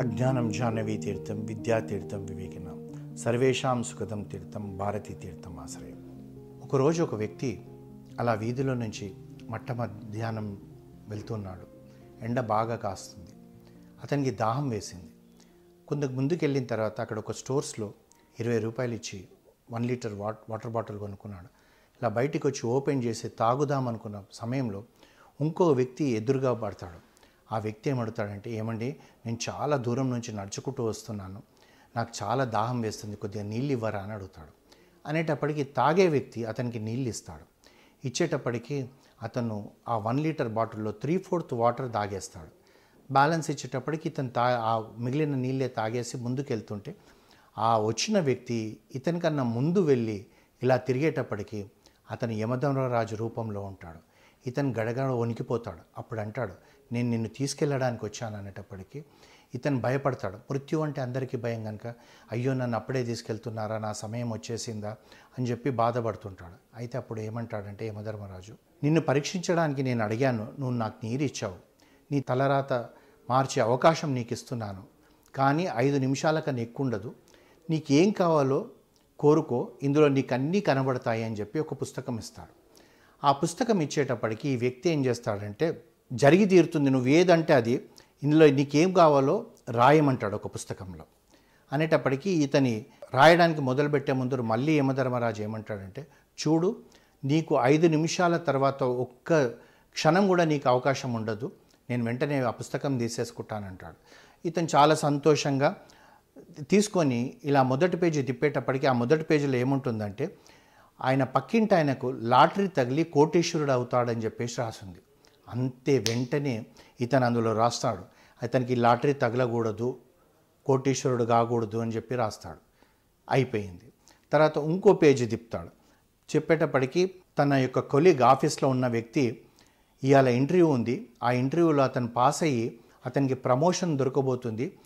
అజ్ఞానం జాహ్నవీ తీర్థం విద్యాతీర్థం వివేకనం. సర్వేషాం సుఖదం తీర్థం భారతీ తీర్థం ఆశ్రయం. ఒకరోజు ఒక వ్యక్తి అలా వీధిలో నుంచి మట్ట మధ్యాహ్నం వెళ్తున్నాడు. ఎండ బాగా కాస్తుంది. అతనికి దాహం వేసింది. కొంత ముందుకు వెళ్ళిన తర్వాత అక్కడ ఒక స్టోర్స్లో ఇరవై రూపాయలు ఇచ్చి one litre what water bottle కొనుక్కున్నాడు. ఇలా బయటికి వచ్చి ఓపెన్ చేసి తాగుదాం అనుకున్న సమయంలో ఇంకో వ్యక్తి ఎదురుగా పడతాడు. ఆ వ్యక్తి ఏమడుతాడంటే ఏమండి నేను చాలా దూరం నుంచి నడుచుకుంటూ వస్తున్నాను. నాకు చాలా దాహం వేస్తుంది. కొద్దిగా నీళ్ళు ఇవ్వరా? అని అడుగుతాడు. అనేటప్పటికి తాగే వ్యక్తి అతనికి నీళ్ళు ఇస్తాడు. ఇచ్చేటప్పటికి అతను ఆ వన్ లీటర్ బాటిల్లో త్రీ ఫోర్త్ వాటర్ తాగేస్తాడు. బ్యాలెన్స్ ఇచ్చేటప్పటికి ఇతను తా ఆ మిగిలిన నీళ్ళే తాగేసి ముందుకెళ్తుంటే ఆ వచ్చిన వ్యక్తి ఇతనికన్నా ముందు వెళ్ళి ఇలా తిరిగేటప్పటికి అతను యమధర్మరాజు రూపంలో ఉంటాడు. ఇతను గడగడ వణికిపోతాడు. అప్పుడు అంటాడు నేను నిన్ను తీసుకెళ్ళడానికి వచ్చాను అనేటప్పటికీ ఇతను భయపడతాడు. మృత్యు అంటే అందరికీ భయం కనుక అయ్యో నన్ను అప్పుడే తీసుకెళ్తున్నారా నా సమయం వచ్చేసిందా అని చెప్పి బాధపడుతుంటాడు. అయితే అప్పుడు ఏమంటాడంటే యమధర్మరాజు నిన్ను పరీక్షించడానికి నేను అడిగాను నువ్వు నాకు నీరు ఇచ్చావు. నీ తలరాత మార్చే అవకాశం నీకు ఇస్తున్నాను. కానీ ఐదు నిమిషాల కన్నా ఎక్కువ ఉండదు. నీకేం కావాలో కోరుకో ఇందులో నీకు అన్నీ కనబడతాయి అని చెప్పి ఒక పుస్తకం ఇస్తాడు. ఆ పుస్తకం ఇచ్చేటప్పటికి ఈ వ్యక్తి ఏం చేస్తాడంటే జరిగి తీరుతుంది. నువ్వు ఏదంటే అది ఇందులో నీకేం కావాలో రాయమంటాడు ఒక పుస్తకంలో. అనేటప్పటికీ ఇతని రాయడానికి మొదలుపెట్టే ముందు మళ్ళీ యమధర్మరాజు ఏమంటాడంటే చూడు నీకు ఐదు నిమిషాల తర్వాత ఒక్క క్షణం కూడా నీకు అవకాశం ఉండదు. నేను వెంటనే ఆ పుస్తకం తీసేసుకుంటానంటాడు. ఇతను చాలా సంతోషంగా తీసుకొని ఇలా మొదటి పేజీ తిప్పేటప్పటికి ఆ మొదటి పేజీలో ఏముంటుందంటే ఆయన పక్కింటి ఆయనకు లాటరీ తగిలి కోటేశ్వరుడు అవుతాడని చెప్పేసి రాసింది. అంతే వెంటనే ఇతను అందులో రాస్తాడు. అతనికి లాటరీ తగలకూడదు కోటీశ్వరుడు కాకూడదు అని చెప్పి రాస్తాడు. అయిపోయింది. తర్వాత ఇంకో పేజీ తిప్పుతాడు. చెప్పేటప్పటికి తన యొక్క కొలీగ్ ఆఫీస్లో ఉన్న వ్యక్తి ఇవాళ ఇంటర్వ్యూ ఉంది. ఆ ఇంటర్వ్యూలో అతను పాస్ అయ్యి అతనికి ప్రమోషన్ దొరకబోతుంది.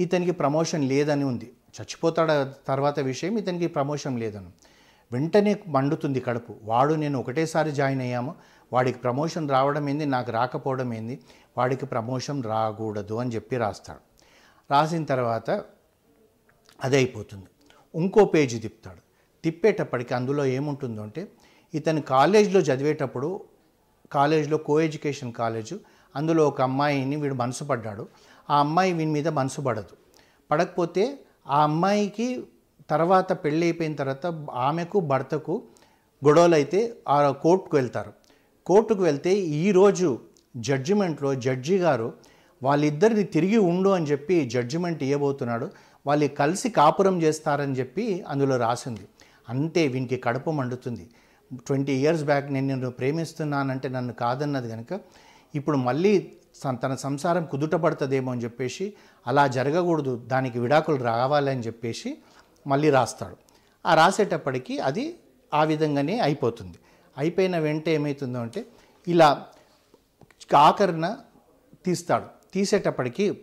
ఇతనికి ప్రమోషన్ లేదని ఉంది. చచ్చిపోతాడు తర్వాత విషయం ఇతనికి ప్రమోషన్ లేదని వెంటనే మండుతుంది కడుపు. వాడు నేను ఒకటేసారి జాయిన్ అయ్యాము. వాడికి ప్రమోషన్ రావడం ఏంది? నాకు రాకపోవడం ఏంది? వాడికి ప్రమోషన్ రాకూడదు అని చెప్పి రాస్తాడు. రాసిన తర్వాత అదే అయిపోతుంది. ఇంకో పేజీ తిప్పుతాడు. తిప్పేటప్పటికి అందులో ఏముంటుందో అంటే ఇతను కాలేజ్లో చదివేటప్పుడు కాలేజ్లో కో ఎడ్యుకేషన్ కాలేజు అందులో ఒక అమ్మాయిని వీడు మనసు పడ్డాడు. ఆ అమ్మాయి వీని మీద మనసు పడదు. పడకపోతే ఆ అమ్మాయికి తర్వాత పెళ్ళి అయిపోయిన తర్వాత ఆమెకు భర్తకు గొడవలు అయితే ఆ కోర్టుకు వెళ్తారు. కోర్టుకు వెళ్తే ఈరోజు జడ్జిమెంట్లో జడ్జి గారు వాళ్ళిద్దరిని తిరిగి ఉండు అని చెప్పి జడ్జిమెంట్ ఇవ్వబోతున్నాడు వాళ్ళు కలిసి కాపురం చేస్తారని చెప్పి అందులో రాసింది. అంతే వీనికి కడుపు మండుతుంది. ట్వంటీ ఇయర్స్ బ్యాక్ నేను నిన్ను ప్రేమిస్తున్నానంటే నన్ను కాదన్నది కనుక ఇప్పుడు మళ్ళీ తన సంసారం కుదుటపడుతుందేమో అని చెప్పేసి అలా జరగకూడదు దానికి విడాకులు రావాలని చెప్పేసి మళ్ళీ రాస్తాడు. ఆ రాసేటప్పటికి అది ఆ విధంగానే అయిపోతుంది. అయిపోయిన వెంట ఏమవుతుందో అంటే ఇలా ఆఖరిన తీస్తాడు. తీసేటప్పటికి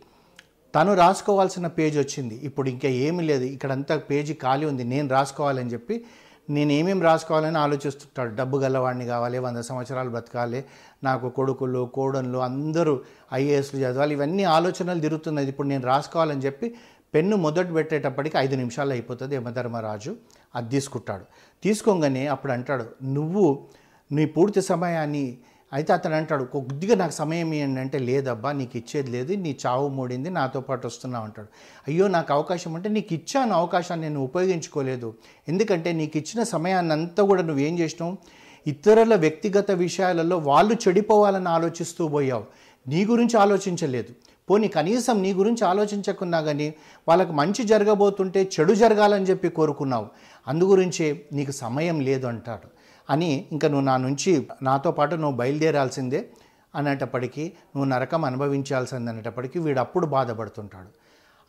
తను రాసుకోవాల్సిన పేజ్ వచ్చింది. ఇప్పుడు ఇంకా ఏమీ లేదు. ఇక్కడంతా పేజీ ఖాళీ ఉంది. నేను రాసుకోవాలని చెప్పి నేను ఏమేమి రాసుకోవాలని ఆలోచిస్తుంటాడు. డబ్బు గలవాడిని కావాలి వంద సంవత్సరాలు బ్రతకాలి నాకు కొడుకులు కోడన్లు అందరూ ఐఏఎస్లు చదవాలి ఇవన్నీ ఆలోచనలు తిరుగుతున్నది. ఇప్పుడు నేను రాసుకోవాలని చెప్పి పెన్ను మొదటి పెట్టేటప్పటికి ఐదు నిమిషాలు అయిపోతుంది యమధర్మరాజు. అది తీసుకుంటాడు. తీసుకోగానే అప్పుడు అంటాడు నువ్వు నీ పూర్తి సమయాన్ని అయితే అతను అంటాడు కొద్దిగా నాకు సమయం ఇవ్వండి అంటే లేదబ్బా నీకు ఇచ్చేది లేదు నీ చావు మూడింది నాతో పాటు వస్తున్నావు అంటాడు. అయ్యో నాకు అవకాశం అంటే నీకు ఇచ్చాను అవకాశాన్ని నేను ఉపయోగించుకోలేదు. ఎందుకంటే నీకు ఇచ్చిన సమయాన్ని అంతా కూడా నువ్వేం చేసినావు? ఇతరుల వ్యక్తిగత విషయాలలో వాళ్ళు చెడిపోవాలని ఆలోచిస్తూ పోయావు. నీ గురించి ఆలోచించలేదు. పోనీ కనీసం నీ గురించి ఆలోచించకున్నా కానీ వాళ్ళకి మంచి జరగబోతుంటే చెడు జరగాలని చెప్పి కోరుకున్నావు. అందు గురించే నీకు సమయం లేదు అంటాడు. అని ఇంకా నువ్వు నా నుంచి నాతో పాటు నువ్వు బయలుదేరాల్సిందే అనేటప్పటికీ నువ్వు నరకం అనుభవించాల్సింది అనేటప్పటికీ వీడు అప్పుడు బాధపడుతుంటాడు.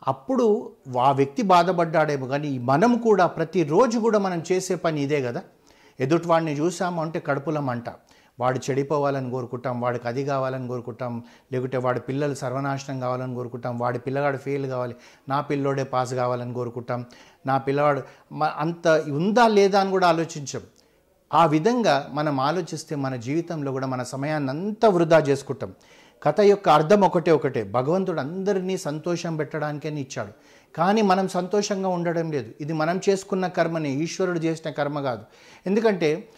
అప్పుడు ఆ వ్యక్తి బాధపడ్డాడేమో కానీ మనం కూడా ప్రతిరోజు కూడా మనం చేసే పని ఇదే కదా. ఎదుటివాడిని చూసాము అంటే కడుపుల మంట. వాడు చెడిపోవాలని కోరుకుంటాం వాడికి అది కావాలని కోరుకుంటాం లేకుంటే వాడి పిల్లలు సర్వనాశనం కావాలని కోరుకుంటాం వాడి పిల్లగాడు ఫెయిల్ కావాలి నా పిల్లోడే పాస్ కావాలని కోరుకుంటాం నా పిల్లవాడు అంత ఉందా లేదా అని కూడా ఆలోచించం. ఆ విధంగా మనం ఆలోచిస్తే మన జీవితంలో కూడా మన సమయాన్ని అంతా వృధా చేసుకుంటాం. కథ యొక్క అర్థం ఒకటే ఒకటే భగవంతుడు అందరినీ సంతోషం పెట్టడానికే ఇచ్చాడు. కానీ మనం సంతోషంగా ఉండడం లేదు. ఇది మనం చేసుకున్న కర్మని ఈశ్వరుడు చేసిన కర్మ కాదు. ఎందుకంటే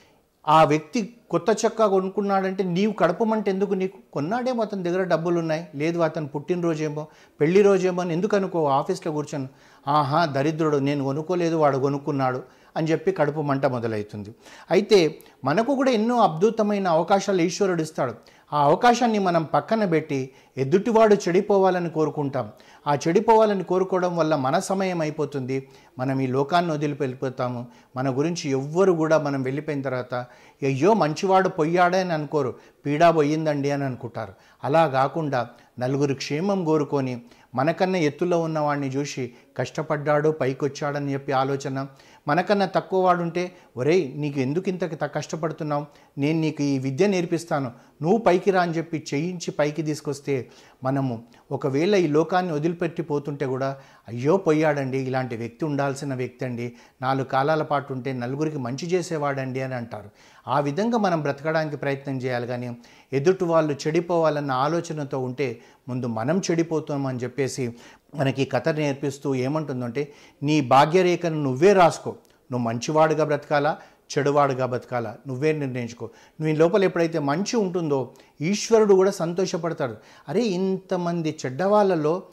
ఆ వ్యక్తి కొత్త చెక్క కొనుక్కున్నాడంటే నీవు కడపమంటే ఎందుకు నీకు? కొన్నాడేమో అతని దగ్గర డబ్బులు ఉన్నాయి లేదు అతను పుట్టినరోజేమో పెళ్ళి రోజేమో అని ఎందుకు అనుకో ఆఫీస్లో కూర్చొని ఆహా దరిద్రుడు నేను కొనుక్కోలేదు వాడు కొనుక్కున్నాడు. అని చెప్పి కడుపు మంట మొదలవుతుంది అయితే మనకు కూడా ఎన్నో అద్భుతమైన అవకాశాలు ఈశ్వరుడు ఇస్తాడు. ఆ అవకాశాన్ని మనం పక్కన పెట్టి ఎదుటివాడు చెడిపోవాలని కోరుకుంటాం. ఆ చెడిపోవాలని కోరుకోవడం వల్ల మన సమయం అయిపోతుంది. మనం ఈ లోకాన్ని వదిలి వెళ్ళిపోతాము. మన గురించి ఎవ్వరు కూడా మనం వెళ్ళిపోయిన తర్వాత అయ్యో మంచివాడు పొయ్యాడే అని అనుకోరు. పీడా పోయిందండి అని అనుకుంటారు. అలా కాకుండా నలుగురు క్షేమం కోరుకొని మనకన్నా ఎత్తులో ఉన్నవాడిని చూసి కష్టపడ్డాడు పైకి వచ్చాడని చెప్పి ఆలోచన. మనకన్నా తక్కువ వాడుంటే ఒరేయ్ నీకు ఎందుకు ఇంత త- కష్టపడుతున్నావు? నేను నీకు ఈ విద్య నేర్పిస్తాను. నువ్వు పైకి రా అని చెప్పి చేయించి పైకి తీసుకొస్తే మనము ఒకవేళ ఈ లోకాన్ని వదిలిపెట్టి పోతుంటే కూడా అయ్యో పోయాడండి ఇలాంటి వ్యక్తి ఉండాల్సిన వ్యక్తి అండి. నాలుగు కాలాల పాటు ఉంటే నలుగురికి మంచి చేసేవాడండి అని అంటారు. ఆ విధంగా మనం బ్రతకడానికి ప్రయత్నం చేయాలి కానీ ఎదుటి వాళ్ళు చెడిపోవాలన్న ఆలోచనతో ఉంటే ముందు మనం చెడిపోతామని చెప్పేసి మనకి కథ నేర్పిస్తూ ఏమంటుందంటే నీ భాగ్యరేఖను నువ్వే రాసుకో. నువ్వు మంచివాడుగా బ్రతకాలా? చెడువాడుగా బ్రతకాలా? నువ్వే నిర్ణయించుకో. నువ్వు లోపల ఎప్పుడైతే మంచి ఉంటుందో ఈశ్వరుడు కూడా సంతోషపడతాడు. అరే ఇంతమంది చెడ్డవాళ్ళలో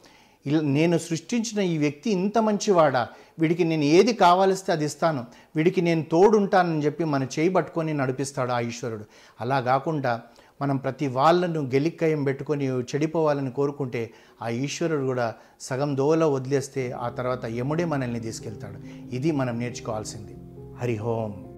నేను సృష్టించిన ఈ వ్యక్తి ఇంత మంచివాడా? వీడికి నేను ఏది కావాలిస్తే అది ఇస్తాను. వీడికి నేను తోడుంటానని చెప్పి మన చేయి పట్టుకొని నడిపిస్తాడు ఆ ఈశ్వరుడు. అలా కాకుండా మనం ప్రతి వాళ్ళను గెలిక్కయం పెట్టుకొని చెడిపోవాలని కోరుకుంటే ఆ ఈశ్వరుడు కూడా సగం దోవలో వదిలేస్తే ఆ తర్వాత యముడే మనల్ని తీసుకెళ్తాడు. ఇది మనం నేర్చుకోవాల్సింది. హరిహోం